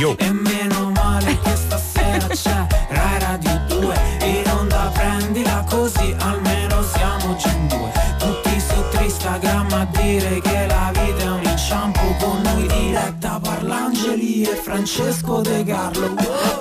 Yo. E meno male che stasera c'è Rai Radio 2 In onda prendila così almeno siamo già in due. Tutti su Instagram a dire che la vita è un inciampo Con noi diretta Parlangeli e Francesco De Carlo Ben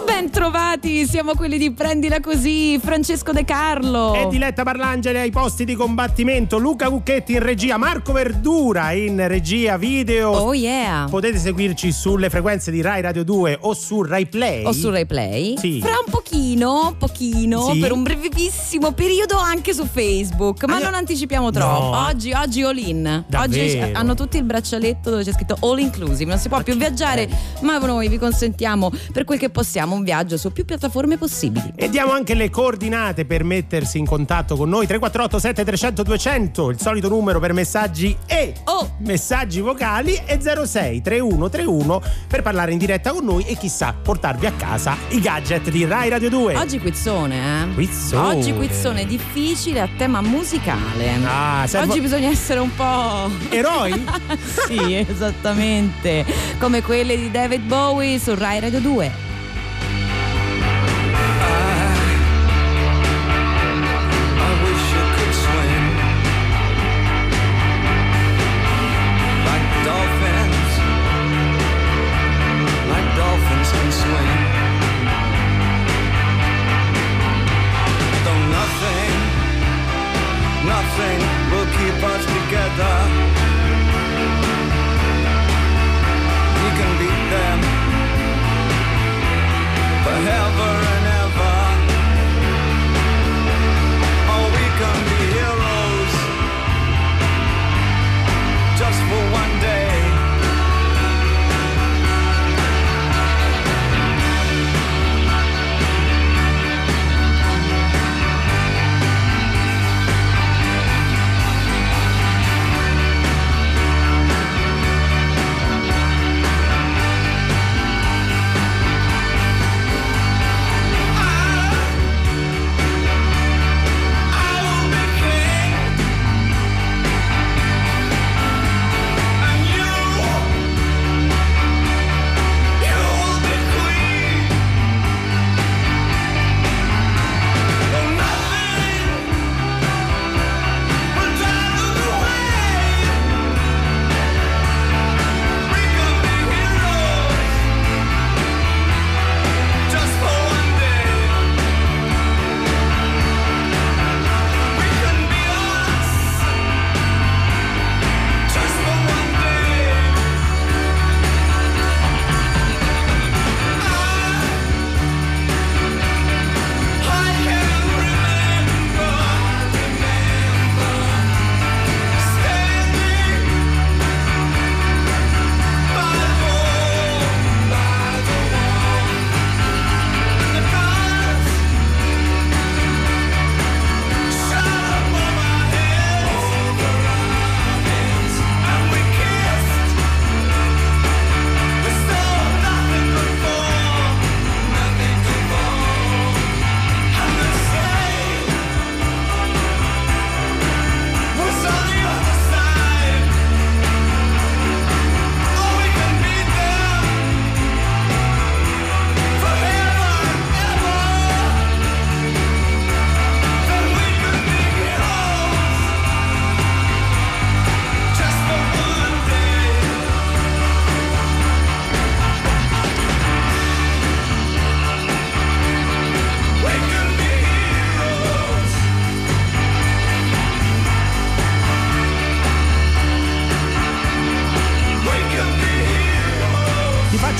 siamo quelli di Prendila Così, Francesco De Carlo. E Diletta Parlangeli ai posti di combattimento, Luca Cucchetti in regia, Marco Verdura in regia video. Oh yeah. Potete seguirci sulle frequenze di Rai Radio 2 o su Rai Play. O su Rai Play. Sì. Fra un pochino, pochino, Sì. per un brevissimo periodo anche su Facebook. Ma Ah, non anticipiamo troppo. no. Oggi, oggi all in. Davvero? Oggi hanno tutti il braccialetto dove c'è scritto all inclusive. Non si può più viaggiare, ma noi vi consentiamo per quel che possiamo un viaggio su più piattaforme possibili. E diamo anche le coordinate per mettersi in contatto con noi 348 7300 200, il solito numero per messaggi e Oh! messaggi vocali e 06 3131 per parlare in diretta con noi e chissà portarvi a casa i gadget di Rai Radio 2. Oggi quizzone, eh? Quizzone. Oggi quizzone difficile a tema musicale. Ah, servo- Oggi bisogna essere un po'. Eroi? sì, esattamente. Come quelle di David Bowie su Rai Radio 2.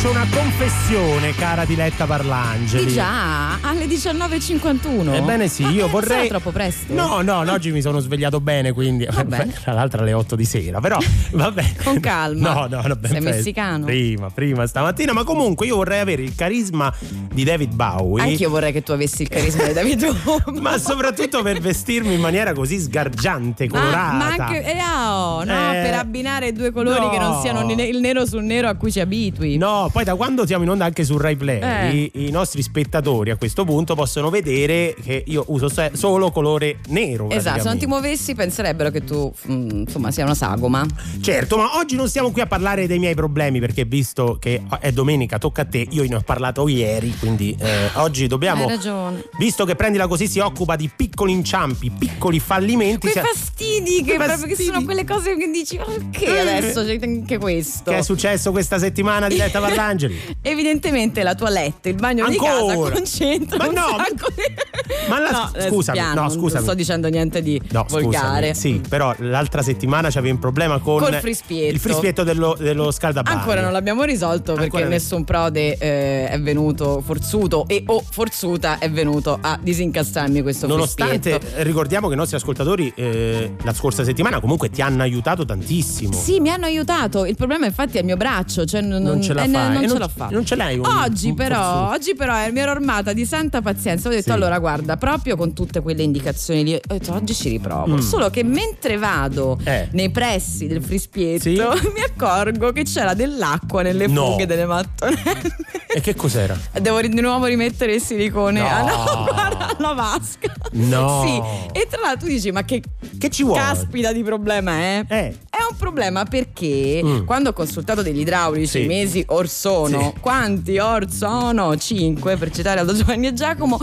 Faccio una confessione, cara Diletta Parlangeli. Di già, alle 19.51. Ebbene sì, io Eh, vorrei. sarà troppo presto? No, no, no, oggi mi sono svegliato bene, quindi. Vabbè. Tra l'altro alle 8 di sera, però vabbè. Con calma. No, no, no, ben Sei presto. messicano? Prima, prima stamattina, ma comunque io vorrei avere il carisma di David Bowie. Anch'io vorrei che tu avessi il carisma di David Bowie. Ma soprattutto per vestirmi in maniera così sgargiante, colorata. Ma, ma anche eh, oh, no, Eh, per abbinare due colori no. che non siano il nero sul nero a cui ci abitui. No, Poi da quando siamo in onda anche su Rai Play, Eh. i, i nostri spettatori a questo punto possono vedere che io uso se- solo colore nero. Esatto, se non ti muovessi penserebbero che tu mm, insomma sia una sagoma. Certo, ma oggi non stiamo qui a parlare dei miei problemi perché visto che è domenica tocca a te, io ne ho parlato ieri, quindi eh, oggi dobbiamo... Hai ragione. Visto che prendila così si occupa di piccoli inciampi, piccoli fallimenti, Quei si- fastidi che, Quei proprio che fastidi. sono quelle cose che dici ma perché adesso c'è anche questo? che è successo questa settimana di Letta Parlangeli? Evidentemente la toilette, il bagno di casa Ancora? concentra Ma no, ma-. Ma la- no, eh, scusami, piano, no, non scusami. sto dicendo niente di No, volgare. scusami. Sì, però l'altra settimana c'avevi un problema con Col frispietto. il frispietto dello, dello scaldabagno. Ancora non l'abbiamo risolto perché Ancora nessun prode eh, è venuto forzuto e o forzuta è venuto a disincastrarmi questo Nonostante frispietto. eh, ricordiamo che i nostri ascoltatori eh, la scorsa settimana comunque ti hanno aiutato tantissimo. Sì, mi hanno aiutato. Il problema infatti è il mio braccio, cioè non, Non ce la eh, fai. non E ce non- non ce l'hai un- Oggi un però, forzuto? oggi però eh, mi ero armata di santa pazienza. Ho detto Sì. allora guarda, proprio con tutte quelle indicazioni lì, ho detto oggi ci riprovo. Mm. Solo che mentre vado Eh. nei pressi del frispietto Sì. mi accorgo che c'era dell'acqua nelle No. fughe delle mattonelle. E che cos'era? Devo di nuovo rimettere il silicone No. alla, guarda, alla vasca. No. Sì. E tra l'altro tu dici, ma che Che ci vuole? caspita di problema è? Eh. È un problema perché Mm. quando ho consultato degli idraulici Sì. mesi or sono, Sì. quanti or sono? Cinque per citare Aldo Giovanni e Giacomo.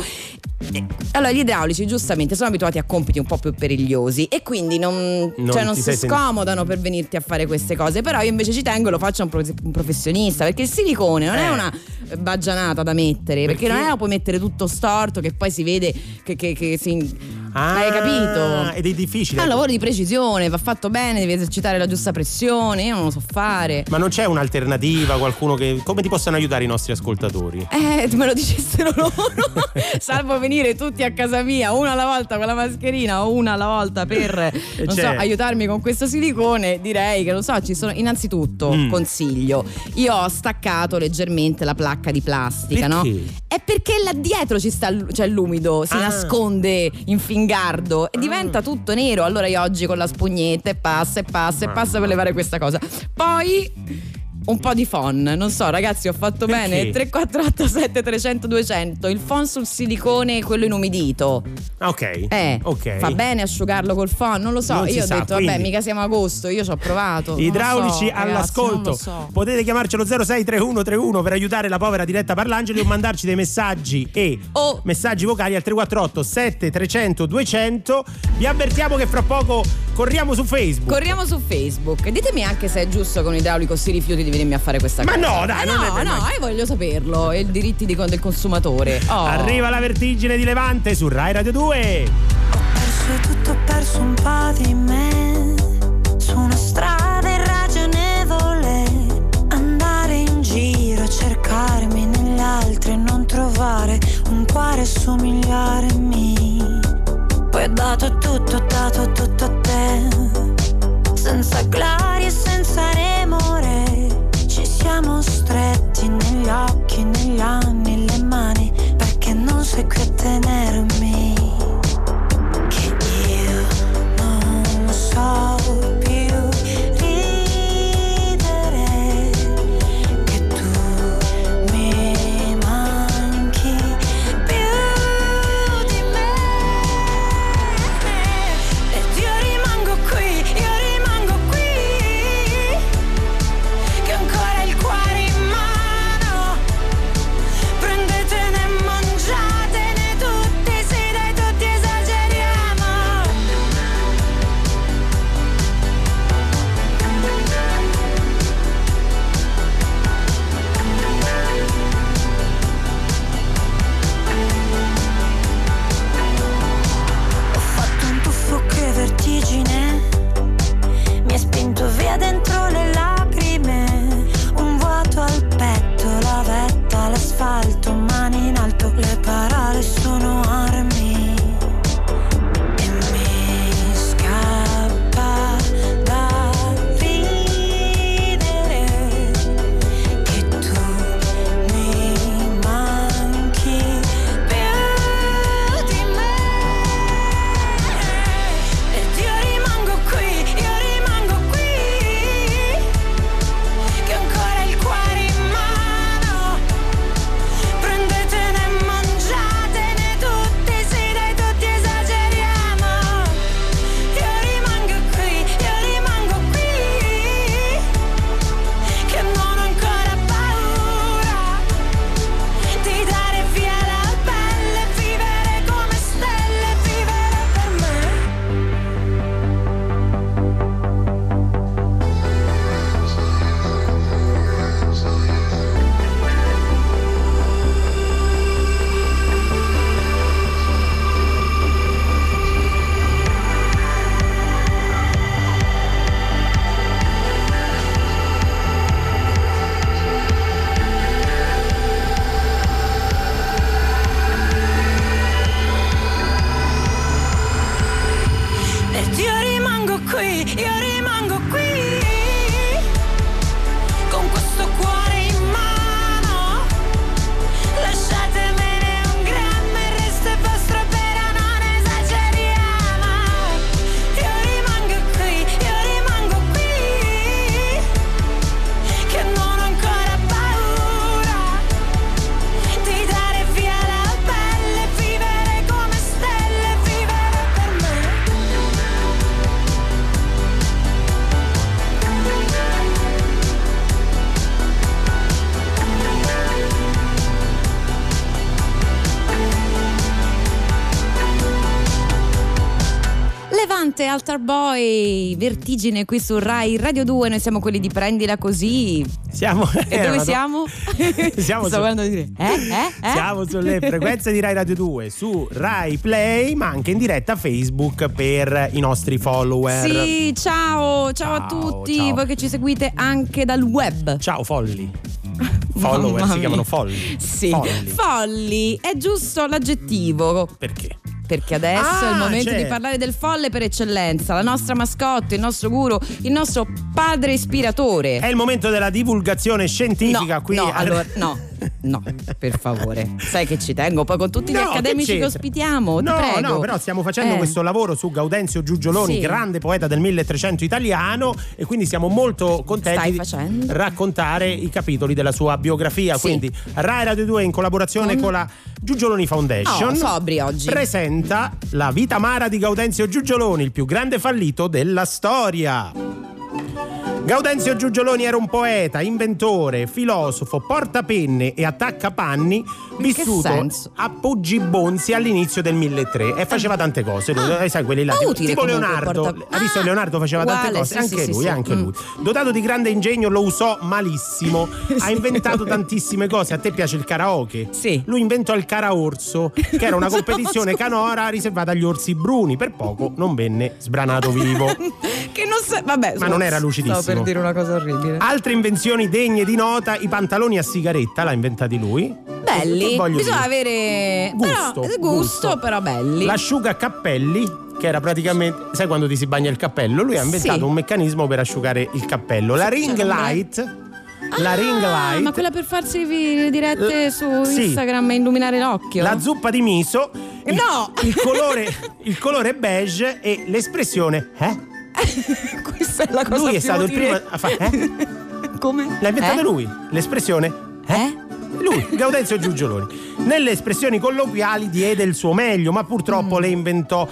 Allora, gli idraulici giustamente sono abituati a compiti un po' più perigliosi e quindi non, Non cioè, non si sei sen- scomodano per venirti a fare queste cose. Però io invece ci tengo e lo faccio a un, pro- un professionista perché il silicone non Eh. è una baggianata da mettere perché, Perché? non è lo puoi mettere tutto storto che poi si vede che, che- che si. Ah, Hai capito? Ed è difficile. È un lavoro di precisione, va fatto bene, devi esercitare la giusta pressione, io non lo so fare. Ma non c'è un'alternativa, qualcuno che. Come ti possono aiutare i nostri ascoltatori? Eh, me lo dicessero loro. Salvo venire tutti a casa mia, una alla volta con la mascherina o una alla volta per non so, certo. aiutarmi con questo silicone, direi che non so, ci sono innanzitutto Mm. consiglio. Io ho staccato leggermente la placca di plastica, no? Perché? È perché là dietro ci sta c'è l'umido, si Ah. nasconde in fingardo e diventa tutto nero. Allora io oggi con la spugnetta e passa e passa e passa per levare questa cosa. Poi un po' di phon, non so ragazzi ho fatto Perché? bene 3487 300 200 il phon sul silicone quello inumidito ok. eh Ok. fa bene asciugarlo col phon non lo so Non io ho sa, detto vabbè quindi- mica siamo agosto io ci ho provato Idraulici so, ragazzi, all'ascolto. lo so. Potete chiamarcelo 063131 per aiutare la povera diretta Parlangeli o mandarci dei messaggi e O- messaggi vocali al 348 7300 200. Vi avvertiamo che fra poco corriamo su Facebook. Corriamo su Facebook. Ditemi anche se è giusto che un idraulico si rifiuti di venirmi a fare questa Ma cosa. no, dai, Eh no, no, noi. io voglio saperlo. E i diritti di- del consumatore. Oh. Arriva la vertigine di Levante su Rai Radio 2. perso tutto, ho perso un po' di me su una strada irragionevole. Andare in giro a cercarmi negli altri e non trovare un cuore somigliarmi. Poi ho dato tutto, ho dato tutto a te. Senza gloria e senza remore. Siamo stretti negli occhi, negli anni, le mani. Perché non sei qui a tenermi che io non so Boy, vertigine qui su Rai Radio 2, noi siamo quelli di Prendila Così. Siamo, E dove siamo? Siamo Sto su- guardando di dire, eh? Eh? Eh? Siamo sulle frequenze di Rai Radio 2, su Rai Play, ma anche in diretta Facebook per i nostri follower. Sì, ciao, ciao, a Ciao, tutti, ciao. voi che ci seguite anche dal web. Ciao folli. Follower si chiamano folli. Sì, Folli. folli, è giusto l'aggettivo. Perché? Perché adesso Ah, è il momento certo. di parlare del folle per eccellenza, la nostra mascotte, il nostro guru, il nostro padre ispiratore. È il momento della divulgazione scientifica no, qui. no, al- allora, no, no, per favore. Sai che ci tengo poi con tutti gli No, che accademici che, c'entra? ospitiamo. ti No, prego. no, però stiamo facendo Eh. questo lavoro su Gaudenzio Giugioloni, Sì. grande poeta del 1300 italiano, e quindi siamo molto contenti di raccontare i capitoli della sua biografia. Sì. Quindi Rai Radio 2 in collaborazione Con- con la Giugioloni Foundation Oh, sobri oggi. presenta la vita amara di Gaudenzio Giugioloni, il più grande fallito della storia. Gaudenzio Giugioloni era un poeta, inventore, filosofo, portapenne e attaccapanni vissuto a Poggibonsi all'inizio del 1003 e faceva tante cose. Lui, Ah. eh, sai quelli là, tipo, utile tipo Leonardo. porta- Ha visto Ah, Leonardo faceva tante uguale, cose, sì, anche sì, lui, sì, anche sì. lui. Dotato di grande ingegno lo usò malissimo. Ha inventato tantissime cose. A te piace il karaoke? Sì. Lui inventò il karaorso, che era una competizione canora riservata agli orsi bruni. Per poco non venne sbranato vivo. che non sa- vabbè, Ma non era lucidissimo. Per dire una cosa orribile. Altre invenzioni degne di nota, i pantaloni a sigaretta, l'ha inventati lui. belli. Bisogna dire? avere Gusto, però, gusto. però belli. L'asciugacappelli, che era praticamente, sai quando ti si bagna il cappello? Lui ha inventato Sì. un meccanismo per asciugare il cappello. La ring light. La ring Ah, light. ma quella per farsi vi- dirette Eh, su sì. Instagram e illuminare l'occhio. La zuppa di miso. Il, No! Il colore, il colore beige e l'espressione. Eh? Questa è la cosa Lui è più stato il primo a fare. Eh? Come? L'ha inventato Eh? lui. L'espressione. Eh? Lui, Gaudenzio Giugioloni. Nelle espressioni colloquiali diede il suo meglio, ma Mm. purtroppo le inventò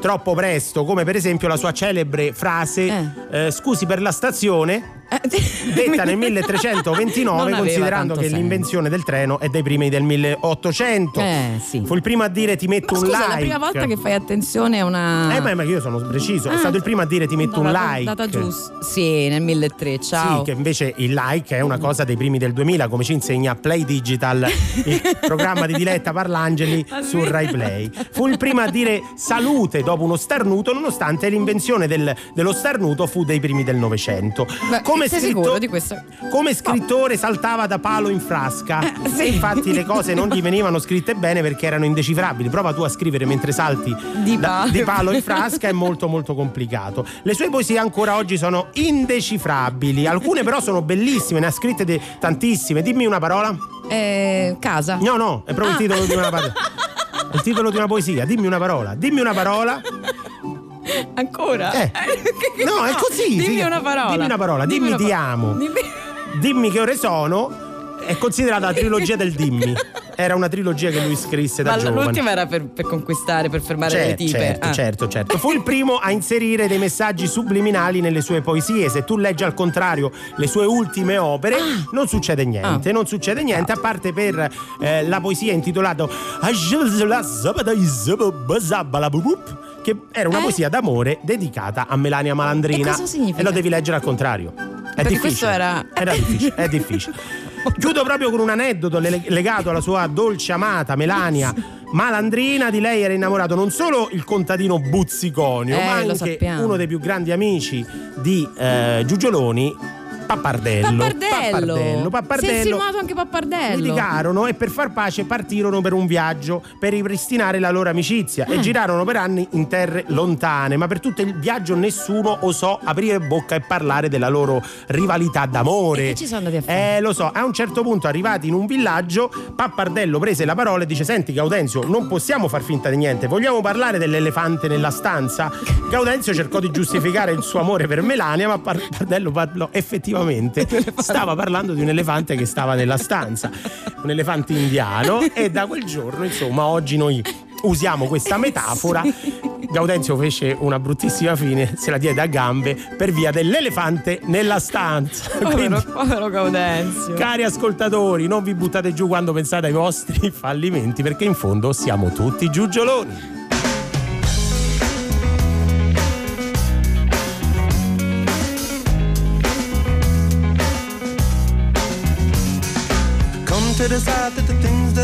troppo presto, come per esempio la sua celebre frase eh, scusi per la stazione, Eh, detta nel 1329, Non aveva considerando che senso. l'invenzione del treno è dei primi del 1800. Eh, sì. Fu il primo a dire ti metto Ma un scusa, like. è la prima volta che fai attenzione a una. Eh, ma, ma io sono preciso, è Ah. stato il primo a dire ti metto No, un data- like. Data giusta. Sì, nel 1300. Ciao. Sì, che invece il like è una cosa dei primi del 2000, come ci insegna Play Digital, il programma di Diletta Parlangeli su Rai Play. Fu il primo a dire salute dopo uno starnuto, nonostante l'invenzione del- dello starnuto fu dei primi del Novecento. Beh, Come, sei scritto- sicuro di questo? come scrittore saltava da palo in frasca. Eh, sì. Infatti le cose non gli venivano scritte bene perché erano indecifrabili. Prova tu a scrivere mentre salti Di da- palo. di palo in frasca è molto molto complicato. Le sue poesie ancora oggi sono indecifrabili, alcune però sono bellissime, ne ha scritte de- tantissime. Dimmi una parola? Eh, casa. No, no, è proprio Ah. il titolo di una parola. Il titolo di una poesia, dimmi una parola. Dimmi una parola. Ancora? Eh. No, è così, Dimmi una parola. Dimmi una parola, dimmi una ti parola. amo. Dimmi- Dimmi che ore sono. È considerata la trilogia del Dimmi. Era una trilogia che lui scrisse da Ma giovane. l'ultima era per, per conquistare, per fermare le Certo, tipe. certo, Ah. certo, certo. Fu il primo a inserire dei messaggi subliminali nelle sue poesie. Se tu leggi al contrario le sue ultime opere, non succede niente. Ah. Non succede niente, a parte per eh, la poesia intitolata che era una Eh? poesia d'amore dedicata a Melania Malandrina. E cosa significa? E lo devi leggere al contrario. È Perché difficile. questo era- Era difficile, è difficile. Chiudo proprio con un aneddoto le- legato alla sua dolce amata Melania Malandrina. Di lei era innamorato non solo il contadino Buzziconio, Eh, ma anche uno dei più grandi amici di eh, Giugioloni, Pappardello. Pappardello. Pappardello. Si è insinuato anche Pappardello. Litigarono e per far pace partirono per un viaggio per ripristinare la loro amicizia Ah. e girarono per anni in terre lontane, ma per tutto il viaggio nessuno osò aprire bocca e parlare della loro rivalità d'amore. E che ci sono andati a fare? Eh, lo so, a un certo punto arrivati in un villaggio, Pappardello prese la parola e dice "Senti Gaudenzio, non possiamo far finta di niente, vogliamo parlare dell'elefante nella stanza?". Gaudenzio cercò di giustificare il suo amore per Melania, ma Pappardello parlò effettivamente stava parlando di un elefante che stava nella stanza, un elefante indiano e da quel giorno, insomma, oggi noi usiamo questa metafora. Gaudenzio fece una bruttissima fine, se la diede a gambe per via dell'elefante nella stanza. Povero, Quindi, povero Gaudenzio. cari ascoltatori, non vi buttate giù quando pensate ai vostri fallimenti, perché in fondo siamo tutti giugioloni.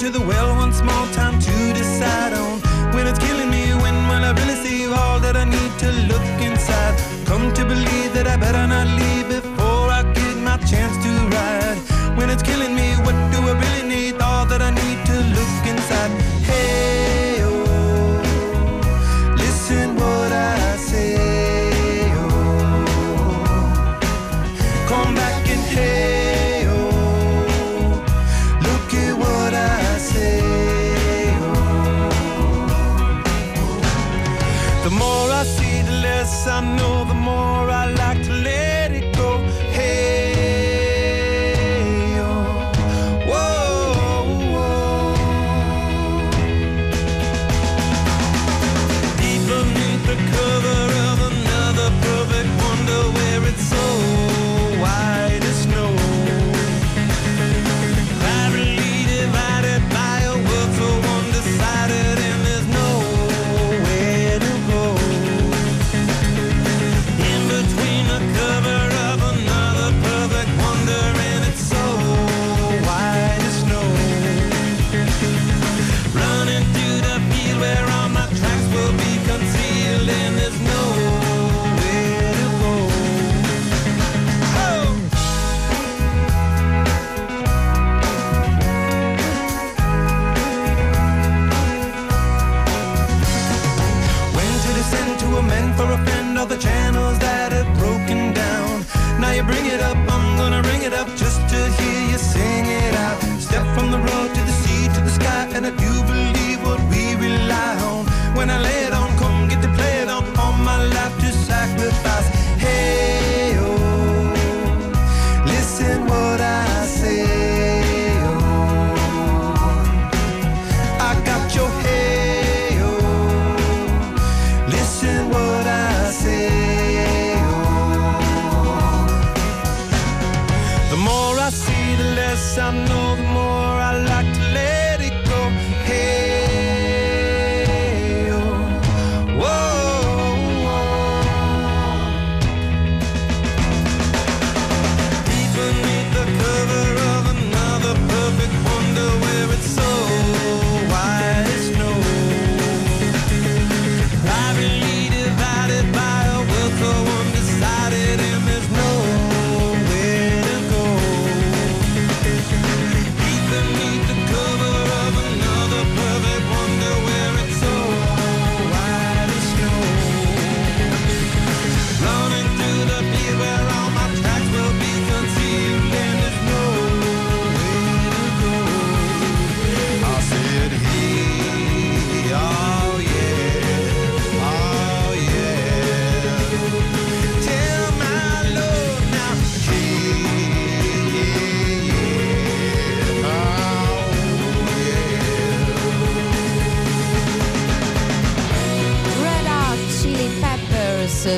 to the well once more? Time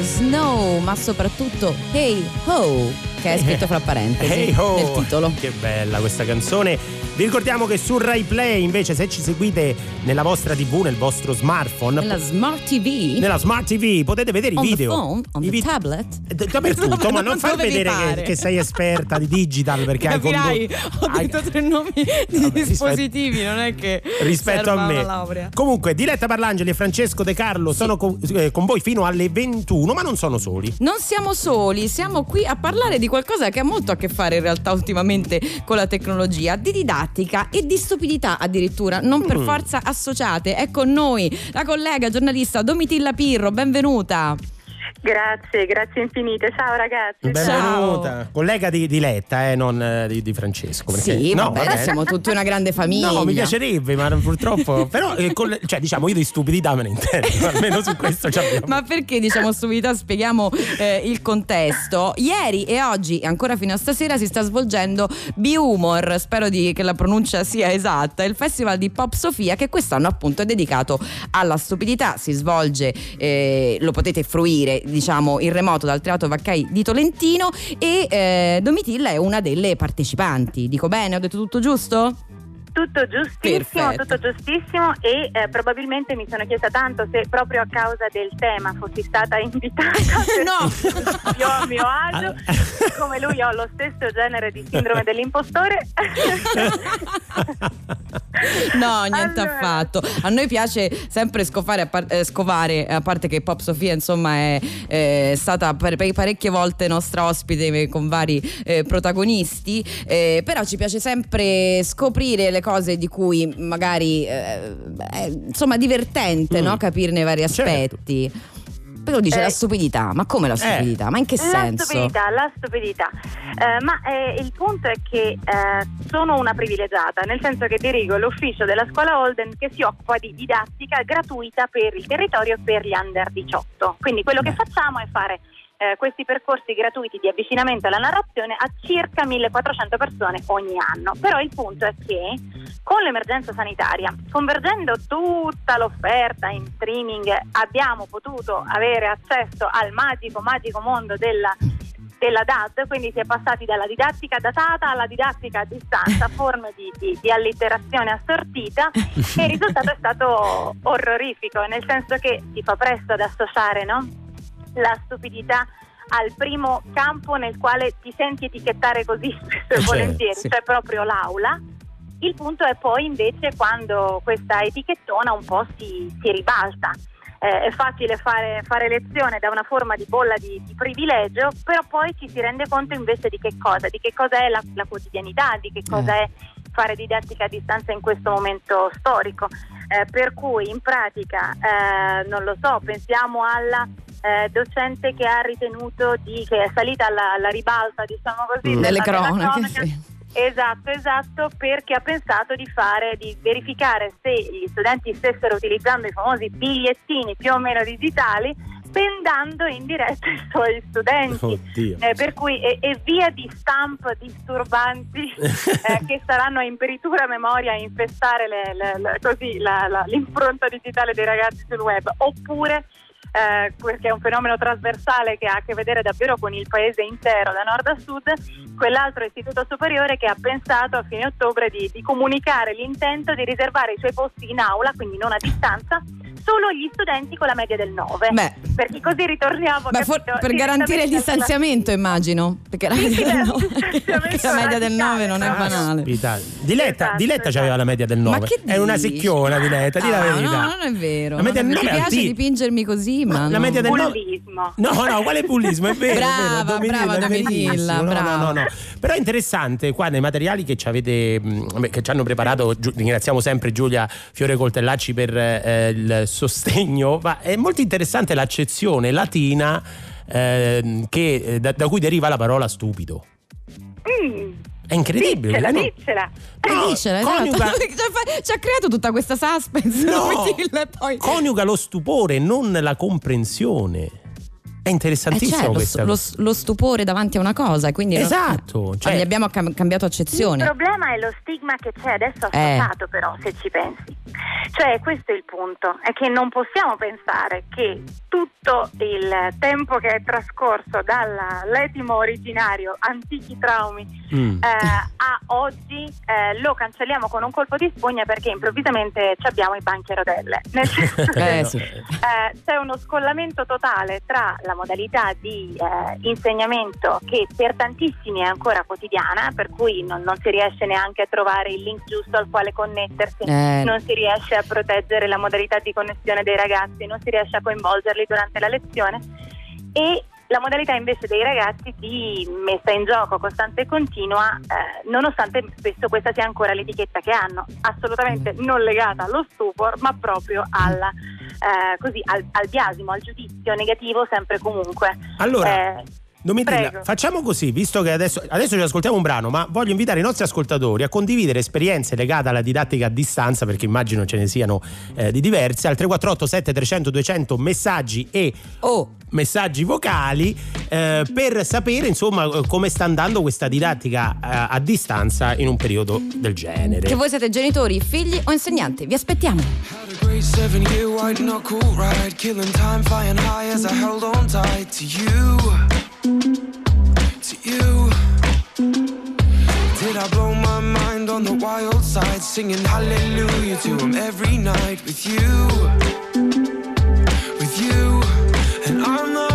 Snow, ma soprattutto Hey Ho, che è scritto fra parentesi Hey ho! nel titolo. Che bella questa canzone. Vi ricordiamo che su Rai Play, invece, se ci seguite nella vostra TV, nel vostro smartphone, Nella Smart TV, nella Smart TV, potete vedere on i the video. phone, on I the vi- tablet. Eh, Dappertutto, ma non far vedere che, che sei esperta di digital perché hai Capirai, condotto. ho hai- detto tre nomi di Vabbè, rispetto- dispositivi, non è che rispetto a me. Comunque, Diletta Parlangeli e Francesco De Carlo sono con, eh, con voi fino alle 21, ma non sono soli. Non siamo soli, siamo qui a parlare di qualcosa che ha molto a che fare in realtà ultimamente con la tecnologia, di didattica e di stupidità addirittura, non per Mm. forza associate. È con noi la collega giornalista Domitilla Pirro, benvenuta. Grazie, grazie infinite. Ciao ragazzi. Benvenuta. Collega di, di Letta, eh, non eh, di, di Francesco. perché- Sì, no, vabbè, vabbè. siamo tutti una grande famiglia. No, mi piacerebbe, ma purtroppo. però, eh, con le- cioè, diciamo, io di stupidità me ne intendo. Almeno su questo ci abbiamo. Ma perché diciamo stupidità? Spieghiamo eh, il contesto. Ieri e oggi, e ancora fino a stasera, si sta svolgendo B-Humor, spero di- che la pronuncia sia esatta, il festival di Pop Sofia che quest'anno appunto è dedicato alla stupidità. Si svolge, eh, lo potete fruire, diciamo, in remoto dal Teatro Vaccai di Tolentino e eh, Domitilla è una delle partecipanti. Dico bene, ho detto tutto giusto? Tutto giustissimo, Perfetto. tutto giustissimo e eh, probabilmente mi sono chiesta tanto se proprio a causa del tema fossi stata invitata No. io a mio agio come lui ho lo stesso genere di sindrome dell'impostore No, niente Allora. affatto. A noi piace sempre scovare, a par- eh, scovare, a parte che Pop Sofia insomma è eh, stata per- parecchie volte nostra ospite con vari eh, protagonisti, eh, però ci piace sempre scoprire le cose di cui magari eh, è insomma divertente Mm. no? capirne i vari Certo. aspetti. Poi lo dice Eh. la stupidità, ma come la stupidità? Ma in che La senso? stupidità, la stupidità. Eh, ma eh, il punto è che eh, sono una privilegiata, nel senso che dirigo l'ufficio della scuola Holden che si occupa di didattica gratuita per il territorio per gli under 18. Quindi quello che facciamo è fare eh, questi percorsi gratuiti di avvicinamento alla narrazione a circa 1400 persone ogni anno. Però il punto è che con l'emergenza sanitaria, convergendo tutta l'offerta in streaming, abbiamo potuto avere accesso al magico, magico mondo della della DAD, quindi si è passati dalla didattica datata alla didattica a distanza, forme di, di- di allitterazione assortita e il risultato è stato orrorifico, nel senso che si fa presto ad associare no? La stupidità al primo campo nel quale ti senti etichettare così spesso e Certo, volentieri, sì. cioè proprio l'aula. Il punto è poi invece quando questa etichettona un po' si, si ribalta. Eh, è facile fare, fare lezione da una forma di bolla di, di privilegio, però poi ci si rende conto invece di che cosa, di che cosa è la, la quotidianità, di che cosa è fare didattica a distanza in questo momento storico. Eh, per cui in pratica, eh, non lo so, pensiamo alla eh, docente che ha ritenuto di, che è salita alla, alla ribalta, diciamo così, Mm. della cronache, sì. Esatto, esatto, perché ha pensato di fare, di verificare se gli studenti stessero utilizzando i famosi bigliettini più o meno digitali, spendando in diretta i suoi studenti. Oddio. Eh, per cui e, e via di stamp disturbanti eh, che saranno a imperitura memoria a infestare le- le- le- così, la- la- l'impronta digitale dei ragazzi sul web, oppure eh, perché è un fenomeno trasversale che ha a che vedere davvero con il paese intero, da nord a sud, quell'altro istituto superiore che ha pensato a fine ottobre di, di comunicare l'intento di riservare i suoi posti in aula, quindi non a distanza, solo agli studenti con la media del 9. Beh. Perché così ritorniamo Beh, for- per garantire il distanziamento, immagino. Perché la Sì, media del il 9 distanziamento la media del 9 non è banale. Diletta, Esatto, Diletta esatto. c'aveva la media del 9. Ma che È una secchiona, Diletta, di la verità. No, non è vero. La media non del mi 9 piace alti- dipingermi così, ma. la media del 9 Bullismo. No, no, quale bullismo? È vero, Brava, è vero. Domitilla, brava Domitilla. No, brava. No, no, no. Però è interessante qua nei materiali che ci avete mh, che ci hanno preparato, ringraziamo sempre Giulia Fiore Coltellacci per eh, il sostegno, ma è molto interessante l'accezione latina ehm, che, eh, da, da cui deriva la parola stupido. Mm, È incredibile. diccela, no? diccela. No, Dicela, esatto. coniuga- Ci ha fa- Ci ha creato tutta questa suspense. No. Poi. coniuga lo stupore, non la comprensione. È Eh, interessantissimo c'è lo, questa lo- lo stupore davanti a una cosa, quindi Esatto, cioè- gli abbiamo cam- cambiato Il accezione. problema è lo stigma che c'è adesso Eh. associato però, se ci pensi. Cioè, questo è il punto, è che non possiamo pensare che tutto il tempo che è trascorso dall'etimo originario, antichi traumi, Mm. eh, a oggi eh, lo cancelliamo con un colpo di spugna perché improvvisamente ci abbiamo i banchi a rotelle. Nel senso che Eh, sì. eh, c'è uno scollamento totale tra la modalità di eh, insegnamento che per tantissimi è ancora quotidiana, per cui non, non si riesce neanche a trovare il link giusto al quale connettersi, Eh. non si riesce a proteggere la modalità di connessione dei ragazzi, non si riesce a coinvolgerli durante la lezione e La modalità invece dei ragazzi di messa in gioco costante e continua, eh, nonostante spesso questa sia ancora l'etichetta che hanno, assolutamente non legata allo stupor, ma proprio alla, eh, così, al, al biasimo, al giudizio negativo sempre e comunque. Allora, Eh, Domitilla, facciamo così, visto che adesso, adesso ci ascoltiamo un brano, ma voglio invitare i nostri ascoltatori a condividere esperienze legate alla didattica a distanza, perché immagino ce ne siano eh, di diverse, al 348 7300 200 messaggi e Oh, messaggi vocali eh, per sapere insomma come sta andando questa didattica eh, a distanza in un periodo del genere. che voi siete genitori, figli o insegnanti, vi aspettiamo. A. Did I blow my mind on the wild side, singing hallelujah to him every night with you? With you. And I'm not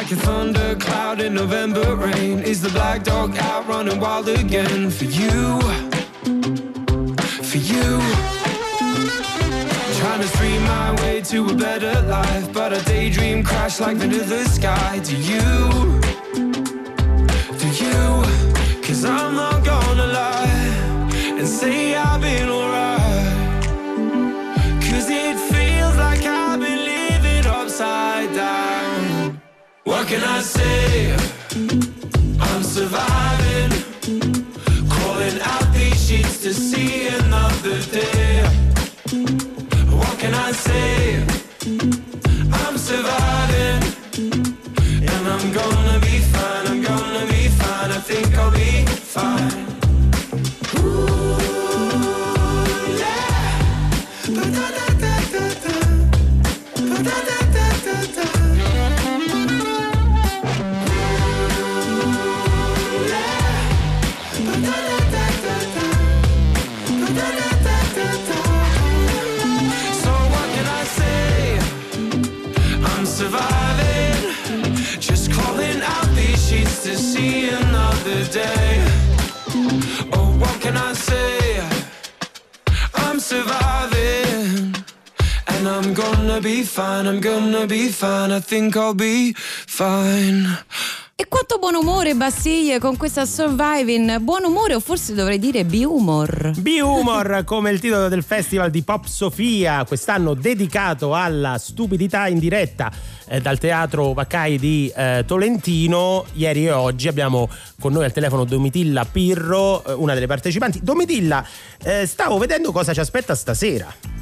Like a thundercloud in November rain, is the black dog out running wild again for you? For you. Trying to stream my way to a better life, but a daydream crashed like into the sky. Do you? Do you? Cause I'm not gonna lie and say I've What can I say? I'm surviving. Crawling out these sheets to see another day. What can I say? I'm surviving. And I'm gonna be fine, I'm gonna be fine, I think I'll be fine. Gonna be fine, I'm gonna be fine, I think I'll be fine. E quanto buon umore, Bastiglie, con questa Surviving. Buon umore, o forse dovrei dire B-humor. B-Humor come il titolo del festival di Pop Sofia, quest'anno dedicato alla stupidità in diretta eh, dal teatro Vaccai di eh, Tolentino. Ieri e oggi abbiamo con noi al telefono Domitilla Pirro, eh, una delle partecipanti. Domitilla, eh, stavo vedendo cosa ci aspetta stasera.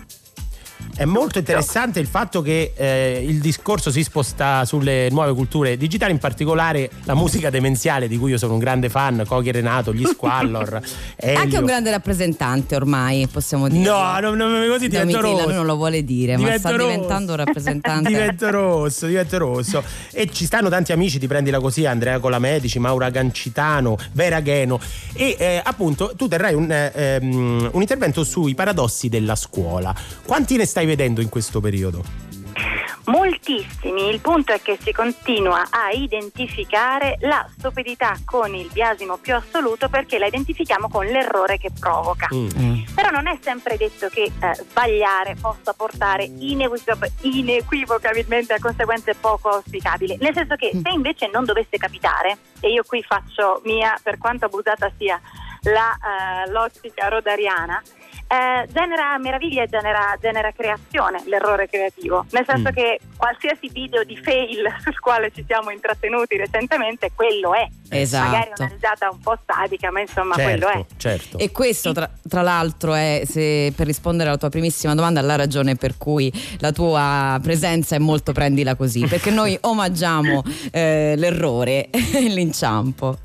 È molto interessante il fatto che eh, il discorso si sposta sulle nuove culture digitali, in particolare la musica demenziale di cui io sono un grande fan, Cochi Renato, gli Squallor. Anche un grande rappresentante ormai, possiamo dire. No, non, non, così divento Domitilla, rosso. non lo vuole dire, ma Divento sta rosso. diventando un rappresentante. divento rosso, divento rosso. E ci stanno tanti amici, ti prendila così, Andrea Colamedici, Maura Gancitano, Vera Gheno. E eh, appunto tu terrai un, eh, ehm, un intervento sui paradossi della scuola. Quanti ne stai vedendo in questo periodo? Moltissimi, il punto è che si continua a identificare la stupidità con il biasimo più assoluto perché la identifichiamo con l'errore che provoca. Mm. Però non è sempre detto che eh, sbagliare possa portare inequivoc- inequivocabilmente a conseguenze poco auspicabili. Nel senso che se invece non dovesse capitare, e io qui faccio mia, per quanto abusata sia la, eh, l'ottica rodariana, eh, genera meraviglia e genera, genera creazione l'errore creativo, nel senso Mm. che qualsiasi video di fail sul quale ci siamo intrattenuti recentemente, quello è. Magari Esatto. una risata un po' statica, ma insomma quello è. certo, certo. E questo, tra, tra l'altro, è se, per rispondere alla tua primissima domanda, la ragione per cui la tua presenza è molto prendila così, perché noi omaggiamo eh, l'errore e l'inciampo.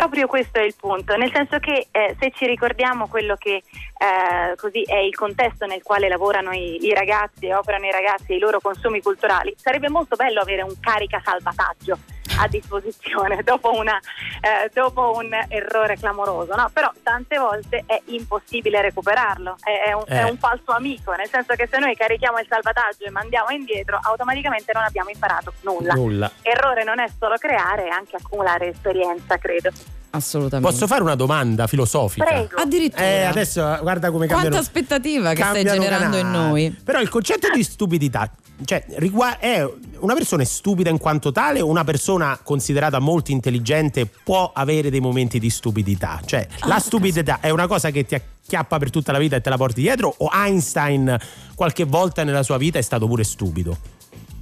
Proprio questo è il punto, nel senso che eh, se ci ricordiamo quello che eh, così è il contesto nel quale lavorano i, i ragazzi e operano i ragazzi e i loro consumi culturali, sarebbe molto bello avere un carica salvataggio a disposizione dopo, una, eh, dopo un errore clamoroso, no? però tante volte è impossibile recuperarlo, è, è un, è Eh. un falso amico, nel senso che se noi carichiamo il salvataggio e mandiamo indietro, automaticamente non abbiamo imparato nulla. Nulla. Errore non è solo creare, è anche accumulare esperienza, credo. Assolutamente. Posso fare una domanda filosofica? Prego. Addirittura. Eh, adesso guarda come Quanta cambiano. aspettativa che stai generando in canale. noi. Però il concetto di stupidità, cioè, rigua- è una persona è stupida in quanto tale o una persona considerata molto intelligente può avere dei momenti di stupidità? Cioè, Ah, la stupidità è una cosa che ti acchiappa per tutta la vita e te la porti dietro o Einstein qualche volta nella sua vita è stato pure stupido?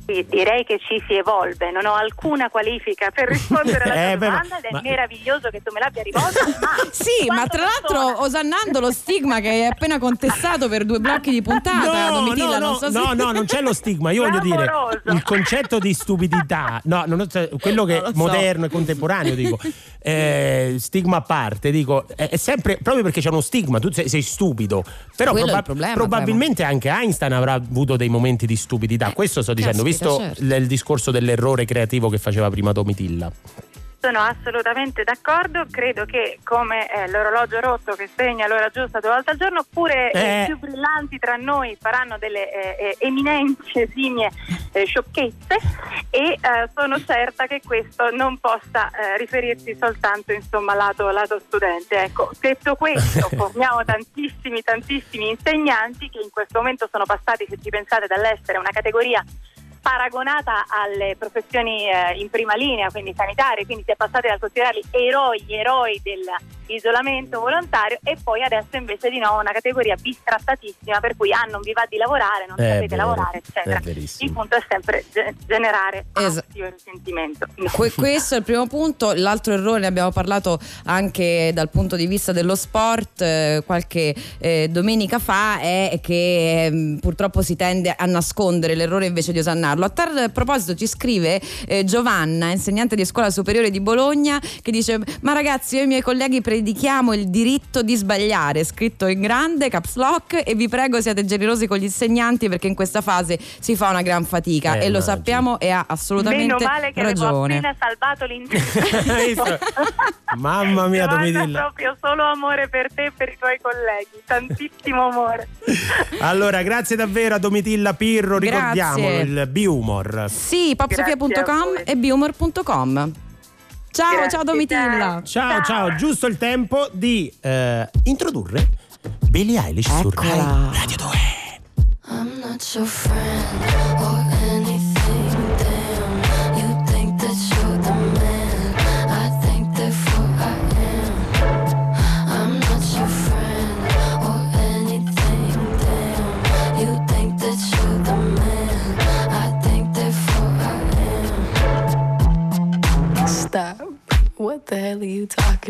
Direi che ci si evolve, non ho alcuna qualifica per rispondere alla tua Eh, beh, ma- domanda ed è ma- meraviglioso che tu me l'abbia rivolta. Ma Sì, ma tra l'altro persona- osannando lo stigma che hai appena contestato per due blocchi di puntata, No, Domitilla, no, non no, so se... no, no, non c'è lo stigma. Io voglio dire il concetto di stupidità, no, non quello che è so. moderno e contemporaneo, dico, eh, stigma a parte, dico, è, è sempre proprio perché c'è uno stigma, tu sei, sei stupido. Però il problema, probabilmente anche Einstein avrà avuto dei momenti di stupidità. Questo sto dicendo, caspita, visto certo. l- il discorso dell'errore creativo che faceva prima Domitilla. Sono assolutamente d'accordo, credo che come eh, l'orologio rotto che segna l'ora giusta due volte al giorno, pure Eh. i più brillanti tra noi faranno delle eh, eh, eminenti esimie eh, sciocchezze e eh, sono certa che questo non possa eh, riferirsi soltanto insomma lato, lato studente. Ecco, detto questo, formiamo tantissimi, tantissimi insegnanti che in questo momento sono passati, se ci pensate, dall'essere una categoria paragonata alle professioni eh, in prima linea, quindi sanitarie, quindi si è passati dal considerarli eroi, eroi dell'isolamento volontario e poi adesso invece di nuovo una categoria bistrattatissima per cui ah non vi va di lavorare, non È sapete vero, lavorare, eccetera. Il punto è sempre ge- generare Esa- risentimento. Que- questo è il primo punto. L'altro errore, ne abbiamo parlato anche dal punto di vista dello sport eh, qualche eh, domenica fa, è che ehm, purtroppo si tende a nascondere l'errore invece di osannarlo. A tal proposito ci scrive eh, Giovanna, insegnante di scuola superiore di Bologna, che dice ma ragazzi io e i miei colleghi predichiamo il diritto di sbagliare, scritto in grande, caps lock e vi prego siate generosi con gli insegnanti perché in questa fase si fa una gran fatica Eh, e lo sappiamo e ha assolutamente Meno male che avevo ragione. appena salvato visto? Mamma mia, Domitilla. proprio solo amore per te e per i tuoi colleghi, tantissimo amore. Allora, grazie davvero a Domitilla Pirro, ricordiamo Grazie. il B-humor. Sì, popsofia.com e biumor.com. Ciao, Grazie, ciao Domitilla. Ciao, ciao, giusto il tempo di eh, introdurre Billie Eilish su Eccola. Rai Radio 2. I'm not your friend or anything.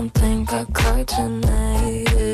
don't think I caught your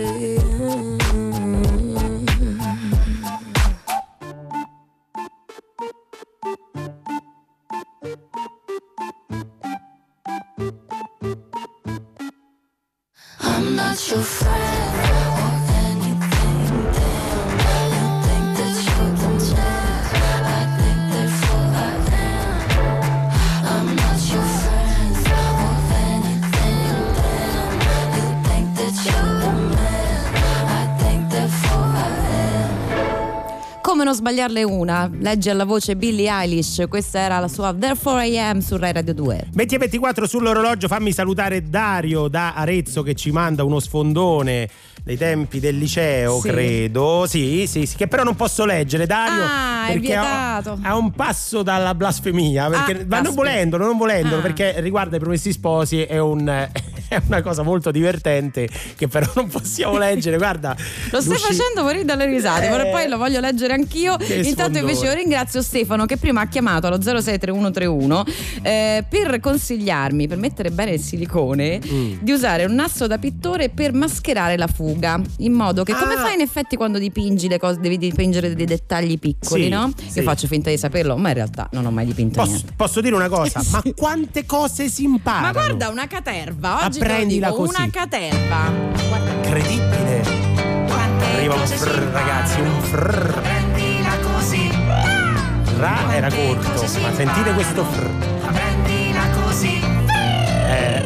sbagliarle una, legge alla voce Billie Eilish, questa era la sua Therefore I Am su Rai Radio 2. 20 e 24 sull'orologio, fammi salutare Dario da Arezzo che ci manda uno sfondone dei tempi del liceo, Sì. credo. Sì, sì, sì, che però non posso leggere, Dario. Ah, è perché vietato. Ho, ha un passo dalla blasfemia, perché, Ah, ma non volendolo, non volendolo, Ah. perché riguarda i promessi sposi, è, un- è una cosa molto divertente che però non possiamo leggere. Guarda, Lo stai l'usci- facendo morire dalle risate, Eh. poi lo voglio leggere anch'io. Che Intanto invece sfondone. io ringrazio Stefano che prima ha chiamato allo 063131 eh, per consigliarmi, per mettere bene il silicone, Mm. di usare un nastro da pittore per mascherare la fuga. In modo che, come Ah. fai in effetti quando dipingi le cose, devi dipingere dei dettagli piccoli, Sì, no? sì. Io faccio finta di saperlo, ma in realtà non ho mai dipinto Posso, niente. posso dire una cosa? Ma quante cose si imparano? Ma guarda, una caterva, oggi te lo Apprendila dico, così. una caterva. Guarda, Incredibile. quante Arriva un cose si frr, imparano. ragazzi, un frr. Prendila così, Ra era corto, ma sentite questo frr. prendila così, Eh.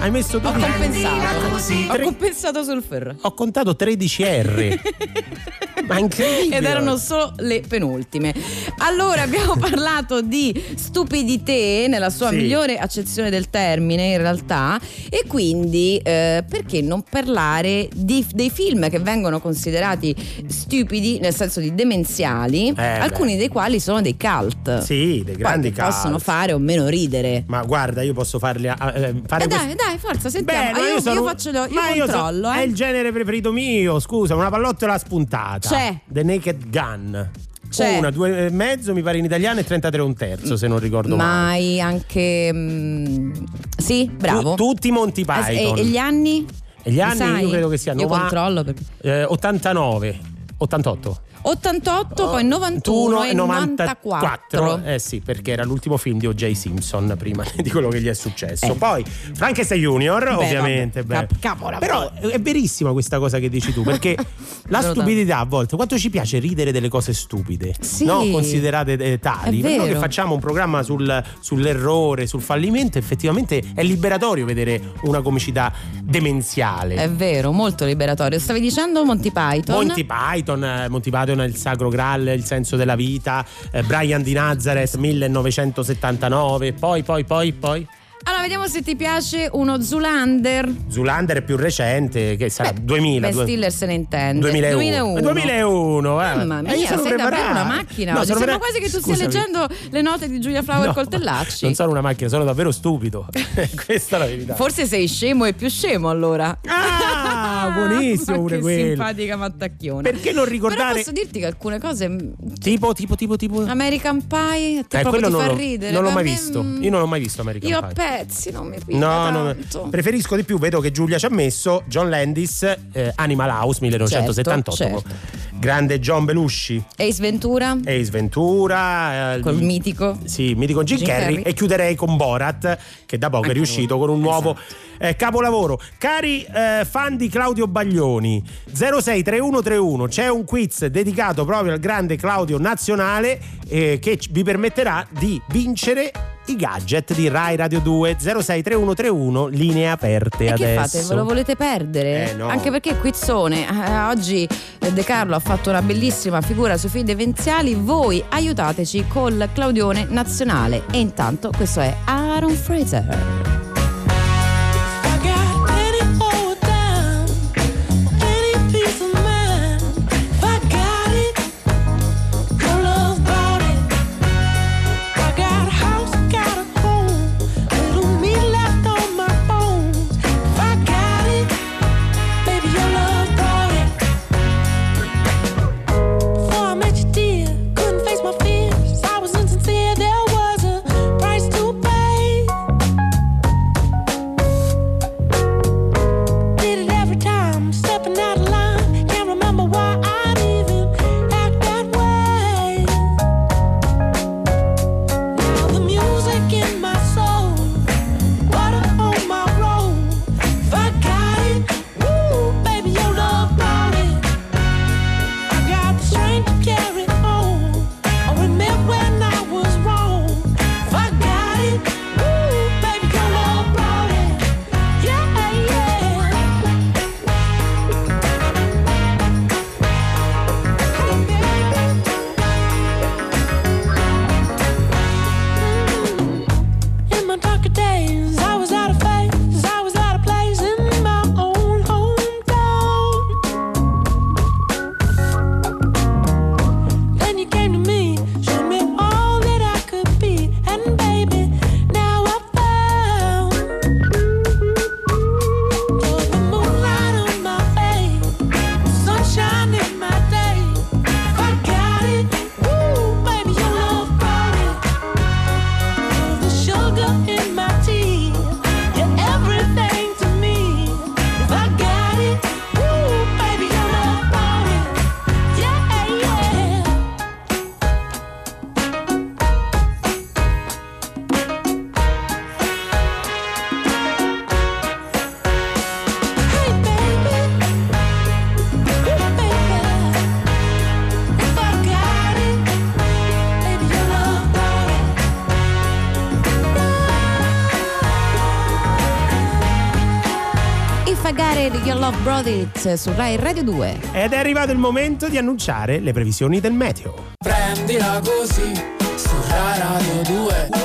Hai messo tu Ho compensato. Ho compensato sul ferro. Ho contato 13 R. Ma incredibile. Ed erano solo le penultime. Allora abbiamo parlato di stupidité nella sua Sì. migliore accezione del termine in realtà e quindi eh, perché non parlare di- dei film che vengono considerati stupidi nel senso di demenziali, beh. alcuni dei quali sono dei cult. Sì, dei Poi grandi che possono cult. fare o meno ridere. Ma guarda, io posso farli a- eh, fare Eh, questo- dai, dai, forza, sentiamo. Beh, Ah, ma io, sono- io faccio io ma io so- controllo, È eh. il genere preferito mio, scusa, una pallottola spuntata. C'è. The Naked Gun. C'è. Una, due e mezzo, mi pare in italiano, e 33 un terzo, se non ricordo male. Mai anche. mm, sì, bravo. Tu- tutti Monty Eh, Python. E, e gli anni? E gli Li anni sai? io credo che siano Io controllo perché. eh, 89, 88. 88, poi 91 e 94. Eh sì, perché era l'ultimo film di O.J. Simpson prima di quello che gli è successo. Eh. Poi Frankenstein Junior, Beh, ovviamente. vabbè, beh. cap-. Però è verissima questa cosa che dici tu, perché la stupidità a volte, quanto ci piace ridere delle cose stupide, Sì. no? considerate eh, tali. Noi che facciamo un programma sul- sull'errore, sul fallimento, effettivamente è liberatorio vedere una comicità demenziale. È vero, molto liberatorio. Stavi dicendo Monty Python? Monty Python, eh, Monty Python è il Sacro Graal, il senso della vita, eh, Brian di Nazareth 1979, poi poi poi poi Allora, vediamo se ti piace uno Zoolander. Zulander è più recente, che sarà Beh, 2000, Ben due- Stiller se ne intende. 2001. 2001, eh. Mamma Eh, mia, io sono sei davvero una macchina. No, Sembra quasi che tu Scusami. stia leggendo le note di Giulia Flower No, Coltellacci. Non sono una macchina, sono davvero stupido. Questa è la verità. Forse sei scemo e più scemo allora. Ah, buonissimo pure che quello. simpatica mattacchiona. Perché non Però ricordare posso dirti che alcune cose tipo tipo tipo tipo American Pie te Eh, proprio ti fa ridere. non l'ho Ma mai me, visto. Io non l'ho mai visto American Io Pie. Pezzi non mi piglia No, no, tanto. preferisco di più. Vedo che Giulia ci ha messo John Landis, eh, Animal House 1978. Certo, Grande John Belushi, Ace Ventura Ace Ventura, eh, col mitico. Sì, mitico Jim, Jim Carrey, Carrey. e chiuderei con Borat che da poco è Anche riuscito lui. con un nuovo eh, capolavoro. Cari eh, fan di Claudio Baglioni, 063131 c'è un quiz dedicato proprio al grande Claudio Nazionale eh, che vi permetterà di vincere i gadget di Rai Radio 2 063131 linee aperte E che adesso. fate? Ve lo volete perdere? Eh, no. Anche perché quizzone, eh, oggi eh, De Carlo ha fatto una bellissima figura sui fili devenziali, voi aiutateci col Claudione nazionale. E intanto questo è Aaron Fraser. Love Brought It su Rai Radio 2. Ed è arrivato il momento di annunciare le previsioni del meteo. Prendila così, su Rai Radio 2.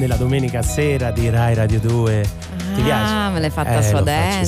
Nella domenica sera di Rai Radio 2. Ti piace? Ah, me l'hai fatta Eh, suadente.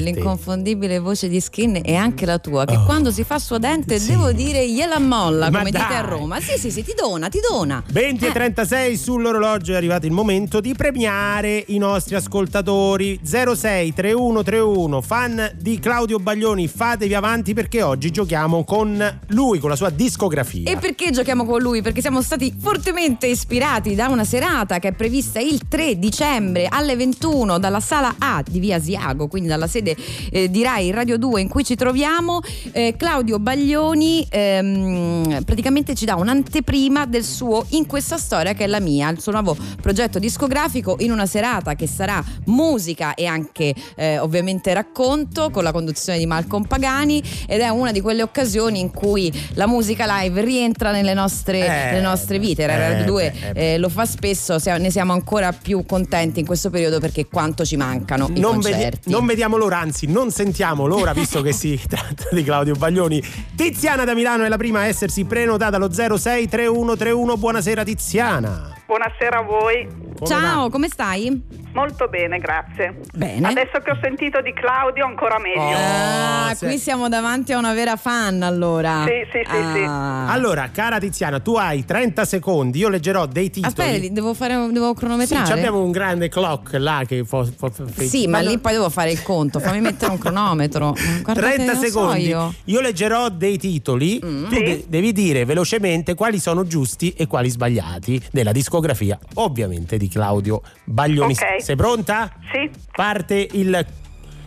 L'inconfondibile voce di Skin e anche la tua, che Oh. quando si fa suadente Sì. devo dire gliela molla, Ma come dite dai. a Roma. Sì, sì, sì, ti dona, ti dona. 20 e Eh. 36 sull'orologio è arrivato il momento di premiare i nostri ascoltatori 06 3131 fan di Claudio Baglioni fatevi avanti perché oggi giochiamo con lui con la sua discografia E perché giochiamo con lui? Perché siamo stati fortemente ispirati da una serata che è prevista il 3 dicembre alle 21 dalla sala A di via Asiago, quindi dalla sede eh, di Rai Radio 2 in cui ci troviamo. Eh, Claudio Baglioni ehm, praticamente ci dà un'anteprima del suo In questa storia che è la mia, il suo nuovo progetto discografico in una serata che sarà musica e anche eh, ovviamente racconto con la conduzione di Malcolm Pagani ed è una di quelle occasioni in cui la musica live rientra nelle nostre, Eh, nelle nostre vite. Radio 2 beh, eh, eh, lo fa spesso, ne siamo ancora più contenti in questo periodo perché quanto ci mancano i non, vedi- concerti. non vediamo l'ora, anzi non sentiamo l'ora visto che si tratta di Claudio Baglioni. Tiziana da Milano è la prima a essersi prenotata allo 063131. Buonasera Tiziana. Buonasera a voi. Come Ciao, va? come stai? Molto bene, grazie. Bene. Adesso che ho sentito di Claudio ancora meglio. Oh. Ah, qui siamo davanti a una vera fan allora. Sì, sì, sì, sì. Ah. Allora, cara Tiziana, tu hai 30 secondi, io leggerò dei titoli. Aspetta, devo, fare, devo Sì, cronometrare? ci abbiamo un grande clock là che fo- fo- fo- Sì, ma no- lì poi devo fare il conto, fammi mettere un cronometro. Guardate, 30 non so secondi. io. leggerò dei titoli. Mm. Tu Sì. de- devi dire velocemente quali sono giusti e quali sbagliati della discografia, ovviamente di Claudio Baglioni. Ok. Sei pronta? Sì, Parte il, il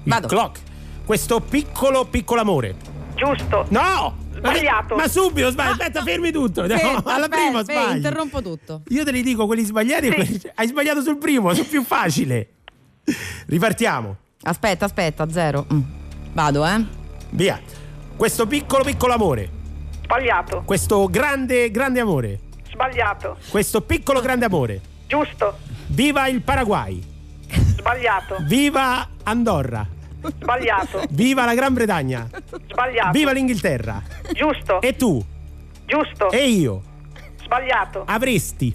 Vado. clock. Questo piccolo piccolo amore. giusto. No! Sbagliato. Ma subito sbagli, aspetta, fermi tutto. No, Ferma, alla aspetta, prima aspetta, sbagli. interrompo tutto. Io te li dico quelli sbagliati Sì. quelli- hai sbagliato sul primo, sul più facile. Ripartiamo. Aspetta, aspetta, zero. Mm. Vado, eh? Via. Questo piccolo piccolo amore. Sbagliato. Questo grande grande amore. Sbagliato. Questo piccolo grande amore. Giusto. Viva il Paraguay. Sbagliato. Viva Andorra. Sbagliato. Viva la Gran Bretagna. Sbagliato. Viva l'Inghilterra. Giusto. E tu Giusto. e io Sbagliato. avresti,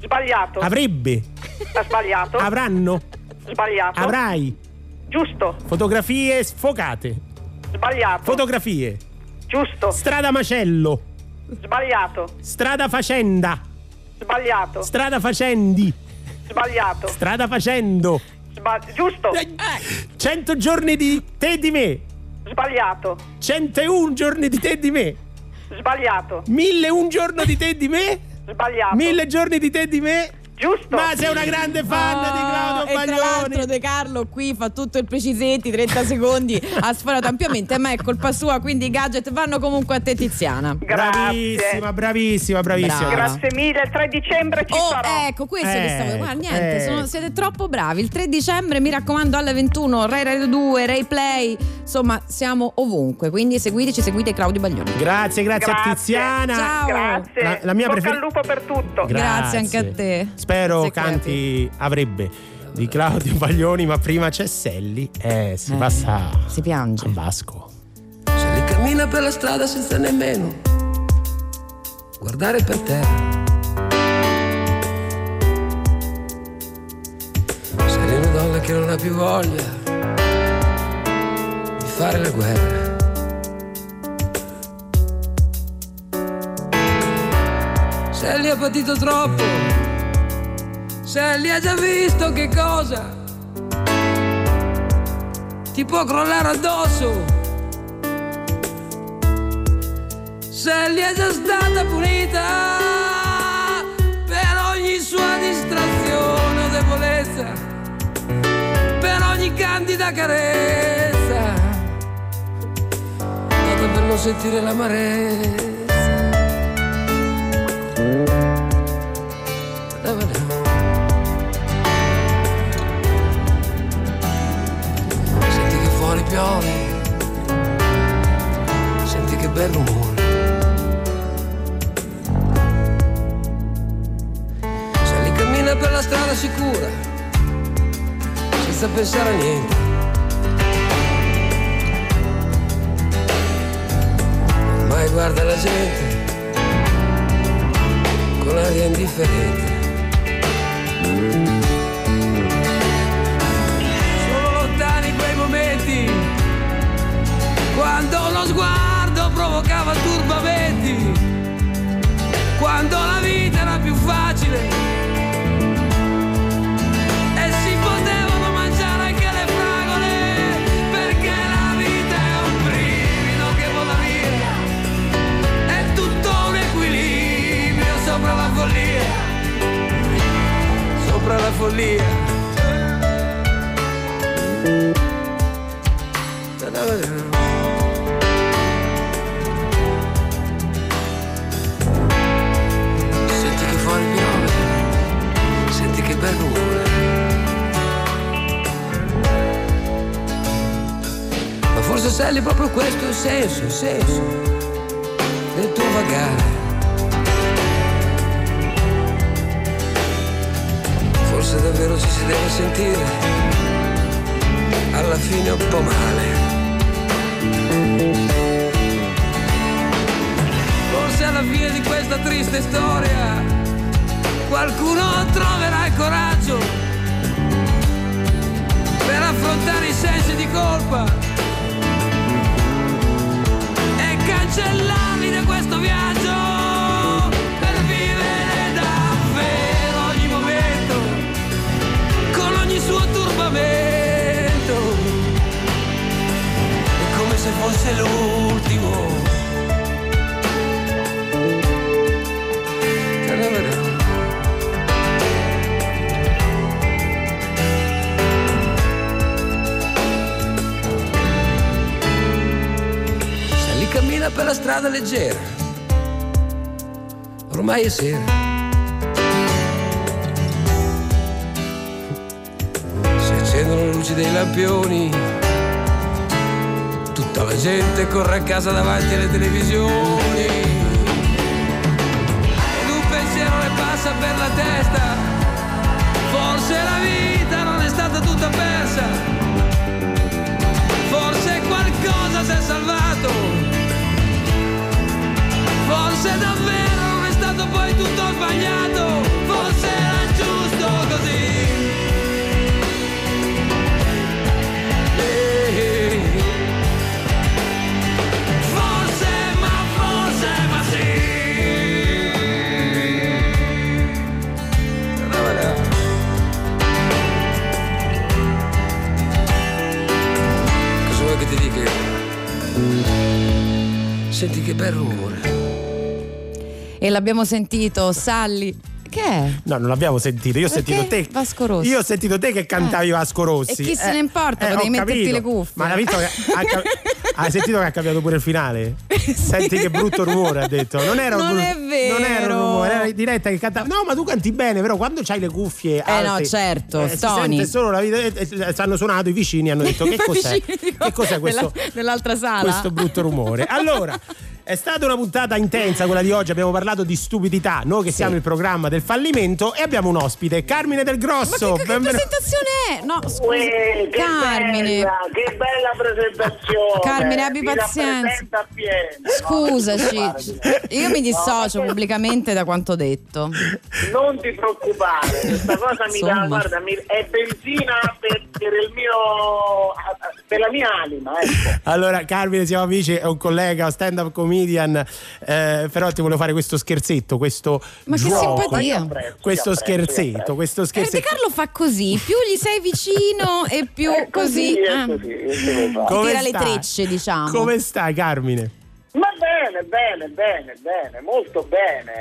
Sbagliato. avrebbe, sbagliato. avranno, Sbagliato. avrai Giusto. fotografie sfocate. Sbagliato. Fotografie. Giusto. Strada macello. Sbagliato. Strada facenda. Sbagliato. Strada facendi. Sbagliato. Strada facendo. Sba- giusto. 100 giorni di te e di me. Sbagliato. 101 giorni di te e di me. Sbagliato. 1001 giorno di te e di me. Sbagliato. 1000 giorni di te e di me. Giusto. Ma sei una grande fan di Claudio Oh, e tra l'altro Baglioni. De Carlo qui fa tutto il precisetti 30 secondi ha sforato ampiamente ma è colpa sua quindi i gadget vanno comunque a te Tiziana Grazie. Bravissima, bravissima, bravissima. Brava. Grazie mille. Il 3 dicembre ci Oh, sarò. ecco, questo Eh, che stavo. Guarda, niente, eh. sono- siete troppo bravi. Il 3 dicembre, mi raccomando, alle 21, Rai Radio 2, Rai Play. Insomma, siamo ovunque. Quindi seguiteci, seguite Claudio Baglioni. Grazie, grazie, a Grazie. Tiziana. Ciao. Grazie. La- la mia Bocca prefer- al lupo per tutto. Grazie anche a te. Spero Grazie, canti avrebbe di Claudio Baglioni, ma prima c'è Selli. Eh, si Eh, passa Si piange. a Vasco. Se li cammina per la strada senza nemmeno guardare per terra. Se lì una donna che non ha più voglia di fare la guerra. Li ha patito troppo, se li ha già visto che cosa ti può crollare addosso. se gli è già stata punita per ogni sua distrazione o debolezza, per ogni candida carezza, nata per non sentire l'amarezza. Piove, senti che bel rumore. Se li cammina per la strada sicura, senza pensare a niente. Ormai guarda la gente con aria indifferente. Quando lo sguardo provocava turbamenti, quando la vita era più facile. E si potevano mangiare anche le fragole, perché la vita è un brivido che vola via, è tutto un equilibrio sopra la follia, sopra la follia. Forse Sally proprio questo il senso, il senso del tuo vagare. Forse davvero ci si deve sentire alla fine un po' male. Forse alla fine di questa triste storia qualcuno troverà il coraggio per affrontare i sensi di colpa cancellarli da questo viaggio per vivere davvero ogni momento con ogni suo turbamento. È come se fosse l'ultimo strada leggera. Ormai è sera. Si accendono le luci dei lampioni. Tutta la gente corre a casa davanti alle televisioni. Ed un pensiero le passa per la testa. Forse la vita non è stata tutta persa. Forse qualcosa si è salvato. Forse davvero è stato poi tutto sbagliato. Forse era giusto così. Eh. Forse, ma forse, ma sì. Cosa vuoi che ti dica? Senti che bel rumore. E l'abbiamo sentito, Sally. Che è? No, non l'abbiamo sentito. Io ho sentito te. Vasco Rossi. Io ho sentito te che cantavi Vasco Rossi. E chi se ne importa, potevi ho metterti capito. le cuffie. Ma hai visto che ha hai sentito che ha cambiato pure il finale? Senti che brutto rumore ha detto. Non era un Non è vero. Non era un rumore, era diretta che cantava. No, ma tu canti bene, però quando c'hai le cuffie Eh no, alte, certo, stoni. sente solo la vita. e- e- Hanno suonato i vicini hanno detto che cos'è? Che cos'è questo? nella- nell'altra sala? questo brutto rumore. Allora, è stata una puntata intensa quella di oggi, abbiamo parlato di stupidità, noi che siamo il programma del fallimento e abbiamo un ospite, Carmine Del Grosso. Ma che, che presentazione è? No, scusa. Uè, che Carmine. bella, che bella presentazione. Carmine, abbi pazienza. Scusaci, io mi dissocio No, pubblicamente da quanto detto. Non ti preoccupare, questa cosa mi dà, Insomma. guarda, mi- è benzina per, per il mio per la mia anima, ecco. Allora, Carmine, siamo amici, è un collega, stand-up comedian, eh, però ti volevo fare questo scherzetto, questo Ma che gioco, simpatia. Io apprezzo, questo scherzetto, questo Eh, scherzetto. Carlo fa così, più gli sei vicino e più È così. così, è ah. così, che. Come tira le stai? trecce, diciamo. Come stai, Carmine? Ma bene, bene, bene, bene, molto bene.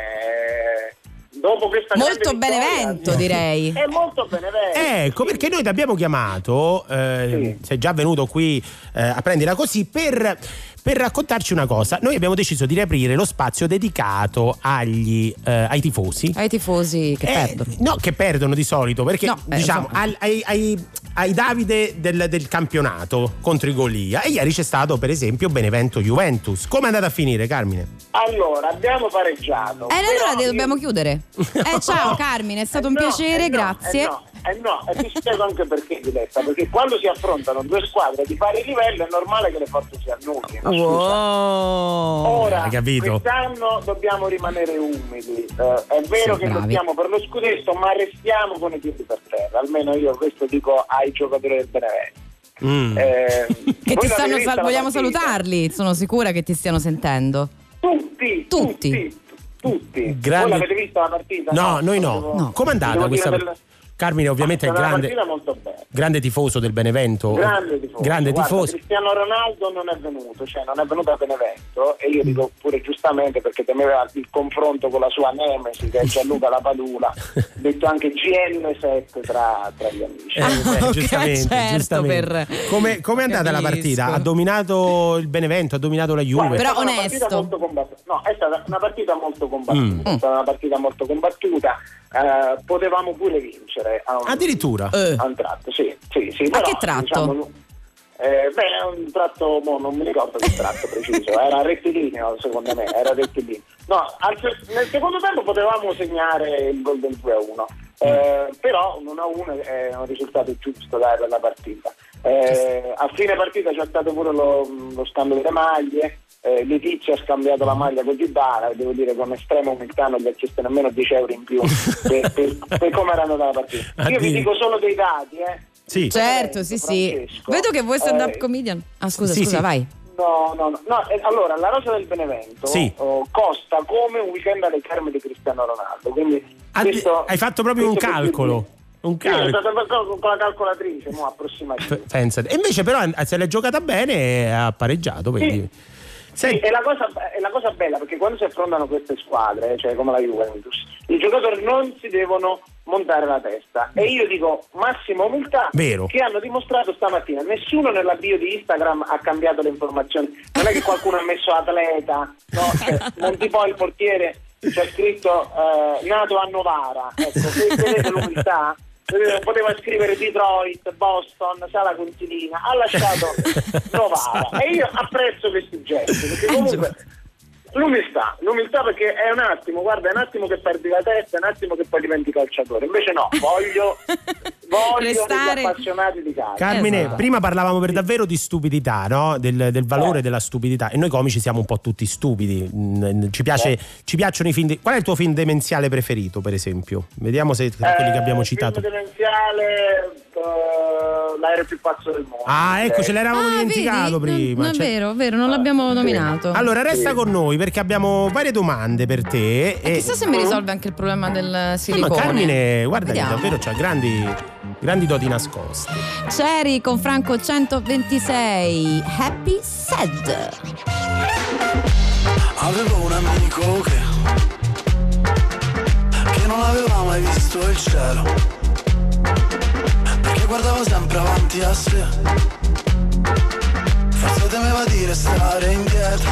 Dopo questa Molto grande vittoria- benevento, direi. È molto benevento. Ecco, perché noi ti abbiamo chiamato, eh, sei già venuto qui eh, a prendila così, per, per raccontarci una cosa. Noi abbiamo deciso di riaprire lo spazio dedicato agli, eh, ai tifosi. Ai tifosi che Eh, perdono. No, che perdono di solito, perché No, diciamo insomma. al- ai, ai- ai Davide del, del campionato contro i Golia. E ieri c'è stato, per esempio, Benevento-Juventus. Come è andata a finire, Carmine? Allora, abbiamo pareggiato. Eh, allora io- dobbiamo chiudere. Eh, ciao No. Carmine, è stato Eh un no, piacere, eh grazie. Eh no, eh no, e ti spiego anche perché, Diletta, perché quando si affrontano due squadre di pari livello è normale che le forze si annullino. Wow. Ora? Quest'anno dobbiamo rimanere umili. Eh, è vero Sì, che lottiamo per lo scudetto, ma restiamo con i piedi per terra. Almeno io questo dico ai giocatori del Benevento. Mm. Eh, Che ti stanno sal- vogliamo partita? salutarli, sono sicura che ti stiano sentendo. Tutti, Tutti. tutti, tutti. Grande- Voi l'avete vista la partita? No, noi no. Devo- Com'è andata questa partita? Carmine ovviamente è È una grande, partita molto bella. grande tifoso del Benevento. Grande tifoso. Grande Guarda, tifoso. Cristiano Ronaldo non è venuto, cioè non è venuto a Benevento e io dico pure giustamente perché temeva il confronto con la sua nemesi che è Gianluca Lapadula, detto anche GN7 tra, tra gli amici. Eh, beh, Ok, giustamente, certo, giustamente. per- Come com'è andata la capisco. partita? Ha dominato il Benevento, ha dominato la Juve. Guarda, Però è stata onesto. Una partita molto combattuta. No, è stata una partita molto combattuta. Mm. È stata una partita molto combattuta. Eh, potevamo pure vincere a un, Addirittura. Eh. a un tratto, sì, sì, sì. A però, che tratto? diciamo, eh, beh, un tratto, mo, non mi ricordo che tratto preciso, era rettilineo secondo me, era rettilineo. No, al nel secondo tempo potevamo segnare il gol del 2-1, eh, però un 1-1 è un risultato giusto dai, per la partita. Eh, a fine partita c'è stato pure lo, lo scambio delle maglie, eh, Letizia ha scambiato la maglia con Dybala, devo dire con estrema umiltà non gli ha chiesto nemmeno 10 euro in più per, per- per come era andata la partita. Io vi dico solo dei dati, eh. Sì. Certo, sì, sì. Francesco. Vedo che vuoi stand up Eh, comedian. Ah, scusa, sì, scusa, sì. vai. No, no, no, no, eh, allora la rosa del Benevento Sì. oh, costa come un weekend alle terme di Cristiano Ronaldo. Quindi Ah, questo- hai fatto proprio un calcolo. Un Sì, è calcolo. stato fatto con la calcolatrice, mo, approssimativa. P- Pensate. E invece però eh, se l'è giocata bene e ha pareggiato, vedi. Sì, Senti, è la, cosa, è la cosa bella perché quando si affrontano queste squadre, cioè come la Juventus, i giocatori non si devono montare la testa. E io dico massima umiltà Vero. che hanno dimostrato stamattina. Nessuno nella bio di Instagram ha cambiato le informazioni. Non è che qualcuno ha messo atleta, no? Cioè, non tipo il portiere c'è scritto eh, nato a Novara. Ecco, se vedete l'umiltà. Vedete, Poteva scrivere Detroit, Boston, Sala Consilina, ha lasciato Novara. E io apprezzo questi gesti perché comunque l'umiltà, l'umiltà perché è un attimo, guarda, è un attimo che perdi la testa, è un attimo che poi diventi calciatore. Invece no, voglio, voglio Restare- appassionati di calcio. Carmine, Esatto. prima parlavamo per davvero di stupidità, no? del, del valore Eh. della stupidità. E noi comici siamo un po' tutti stupidi. Mm, Ci, piace- Eh. ci piacciono i film. di- Qual è il tuo film demenziale preferito, per esempio? Vediamo se tra quelli che abbiamo Eh, citato. Film demenziale, eh, l'aereo più pazzo del mondo. Ah, ecco, Eh, ce l'eravamo Ah, dimenticato vedi? prima. Non, non è Cioè- vero, vero, non l'abbiamo nominato. Allora, resta Sì. con noi perché abbiamo varie domande per te. E chissà se mi risolve anche il problema del Eh, ma silicone. Carmine, guarda che davvero c'ha grandi, grandi doti nascoste. Cherry con Franco 126. Happy Sad. Avevo un amico che Che non aveva mai visto il cielo Perché guardava sempre avanti a sé Forse temeva di restare indietro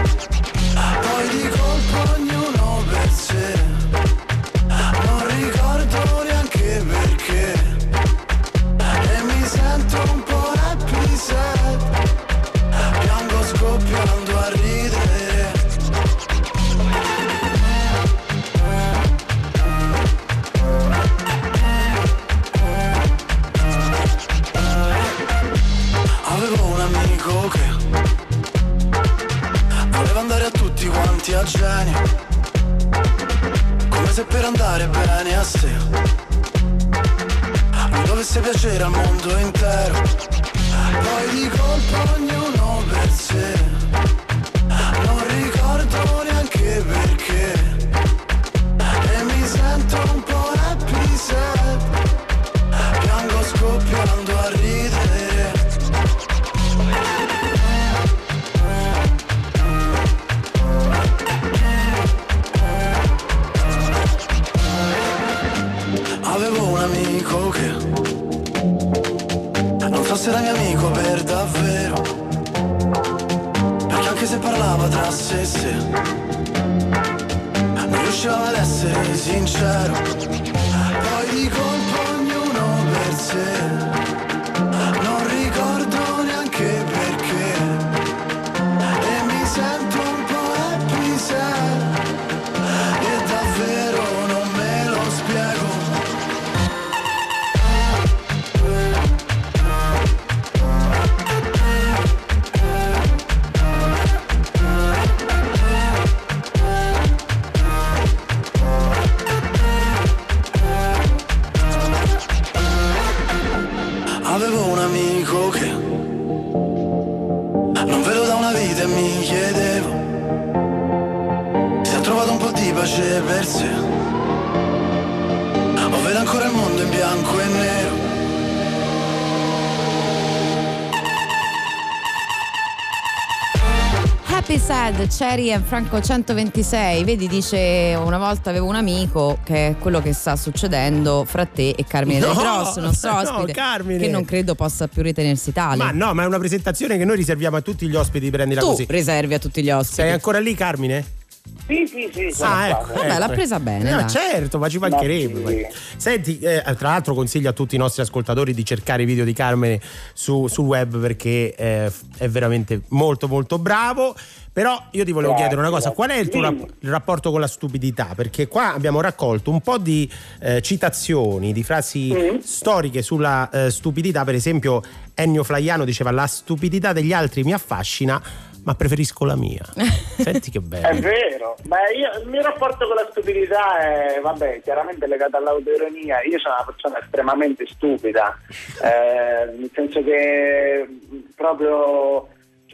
Happy Sad, Cherry e Franco 126. Vedi, dice una volta avevo un amico che è quello che sta succedendo fra te e Carmine No, Del Grosso, il nostro no, ospite. Carmine. Che non credo possa più ritenersi tale. Ma no, ma è una presentazione che noi riserviamo a tutti gli ospiti, prendila tu così. riservi a tutti gli ospiti. Sei ancora lì, Carmine? Sì, sì, sì. sono Ah, ecco. Vabbè, l'ha ecco. presa bene, No, dai. certo, ma ci mancherebbe. Ma sì. Senti, eh, tra l'altro consiglio a tutti i nostri ascoltatori di cercare i video di Carmine su- sul web perché eh, è veramente molto molto bravo. Però io ti volevo chiedere una cosa, qual è il tuo rap- il rapporto con la stupidità? Perché qua abbiamo raccolto un po' di eh, citazioni, di frasi Mm. storiche sulla eh, stupidità, per esempio Ennio Flaiano diceva la stupidità degli altri mi affascina, ma preferisco la mia. Senti che È bello. vero, ma io, il mio rapporto con la stupidità è, vabbè, chiaramente legato all'autoironia. Io sono una persona estremamente stupida, eh, nel senso che mh, proprio,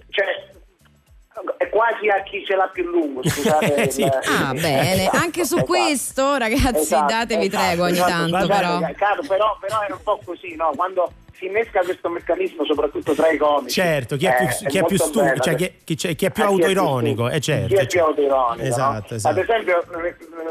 cioè, è quasi a chi ce l'ha più lungo, scusate. Sì. il- Ah, bene. Esatto, Anche su esatto. questo, ragazzi, Esatto, datevi esatto, tregua ogni esatto. tanto, però. caro, però. Però è un po' così, no? Quando si innesca questo meccanismo, soprattutto tra i comici. Certo, chi è più, eh, chi è più bello. cioè chi, chi c'è- chi è più Ah, chi è più autoironico, stupido. eh certo. Chi è più certo. autoironico, no? Esatto, esatto. Ad esempio,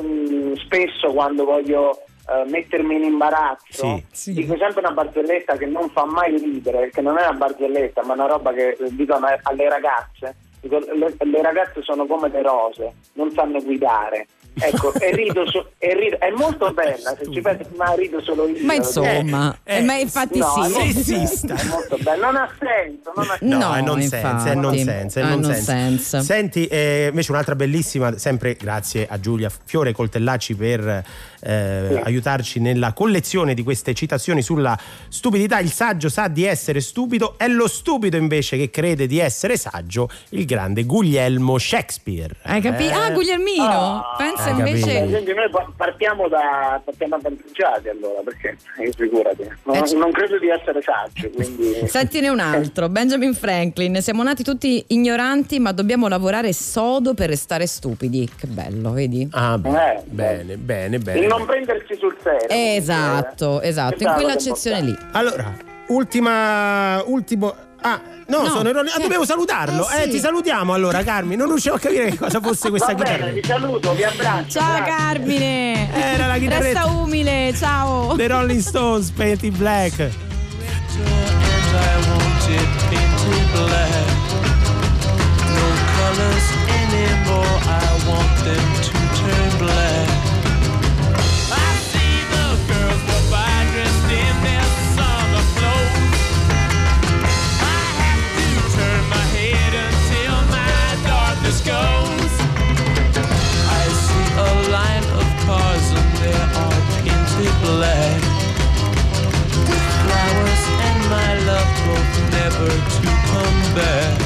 mm, spesso quando voglio eh, mettermi in imbarazzo, Sì. Sì. dico sempre una barzelletta che non fa mai ridere, che non è una barzelletta, ma una roba che eh, dicono alle ragazze. Dico, le, le ragazze sono come le rose, non sanno guidare. Ecco, e rido, so- e rido- è molto bella, se ci pensi, ma rido solo io. Ma lo insomma, Eh, eh, ma infatti No, è sì. molto Sessista. è molto bello. Non ha senso, non ha senso. No, No, è nonsense, è infatti. nonsense, è È nonsense. nonsense. Senti, eh, invece un'altra bellissima, sempre grazie a Giulia Fiore Coltellacci per eh, aiutarci nella collezione di queste citazioni sulla stupidità. Il saggio sa di essere stupido, è lo stupido invece che crede di essere saggio, il grande Guglielmo Shakespeare. Hai capito? Eh? Ah, Guglielmino! Ah, Pensa hai invece. esempio, noi pa- partiamo da partiamo avvantaggiati allora, perché eh, figurati, non, Eh, non credo di essere saggio, quindi Sentine un altro, Benjamin Franklin. Siamo nati tutti ignoranti, ma dobbiamo lavorare sodo per restare stupidi. Che bello, vedi? Ah, bene, Eh, bene, bene, il bene. Non prendersi sul serio. Esatto, eh. esatto, in una quell'accezione lì. Allora, ultima. Ultimo. Ah, no, No. sono erroneo. Ah, Eh. dovevo salutarlo. Eh, Eh, sì. ti salutiamo allora, Carmi. Non riuscivo a capire che cosa fosse questa Va chitarra. bene, vi saluto, vi abbraccio. Ciao grazie. Carmine! Era la chitarretta. Resta umile, ciao! The Rolling Stones, Painted Black. No colors anymore, I want never to come back.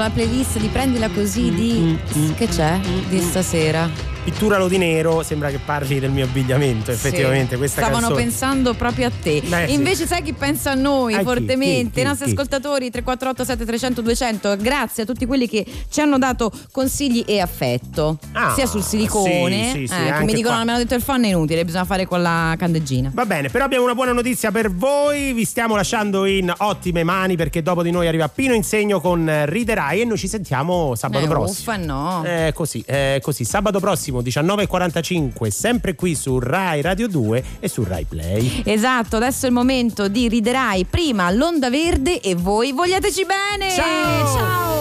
La playlist di Prendila così di... Che c'è di stasera? Pitturalo di nero, sembra che parli del mio abbigliamento, effettivamente. Sì. Questa Stavano canzone. pensando proprio a te. Beh, sì. Invece sai chi pensa a noi A fortemente? Chi? Chi? I nostri Chi? ascoltatori 348 7300 200. Grazie a tutti quelli che ci hanno dato consigli e affetto. Ah, sia sul silicone, sì, sì, sì, eh, che mi dicono qua. me l'hanno detto il fan è inutile, bisogna fare con la candeggina. Va bene, però abbiamo una buona notizia per voi. Vi stiamo lasciando in ottime mani perché dopo di noi arriva Pino Insegno con Riderai e noi ci sentiamo sabato Eh, prossimo. uffa, no. Eh, così, eh, così, sabato prossimo 19.45, sempre qui su Rai Radio 2 e su Rai Play. Esatto, adesso è il momento di riderai prima l'onda verde e voi vogliateci bene. Ciao! Ciao!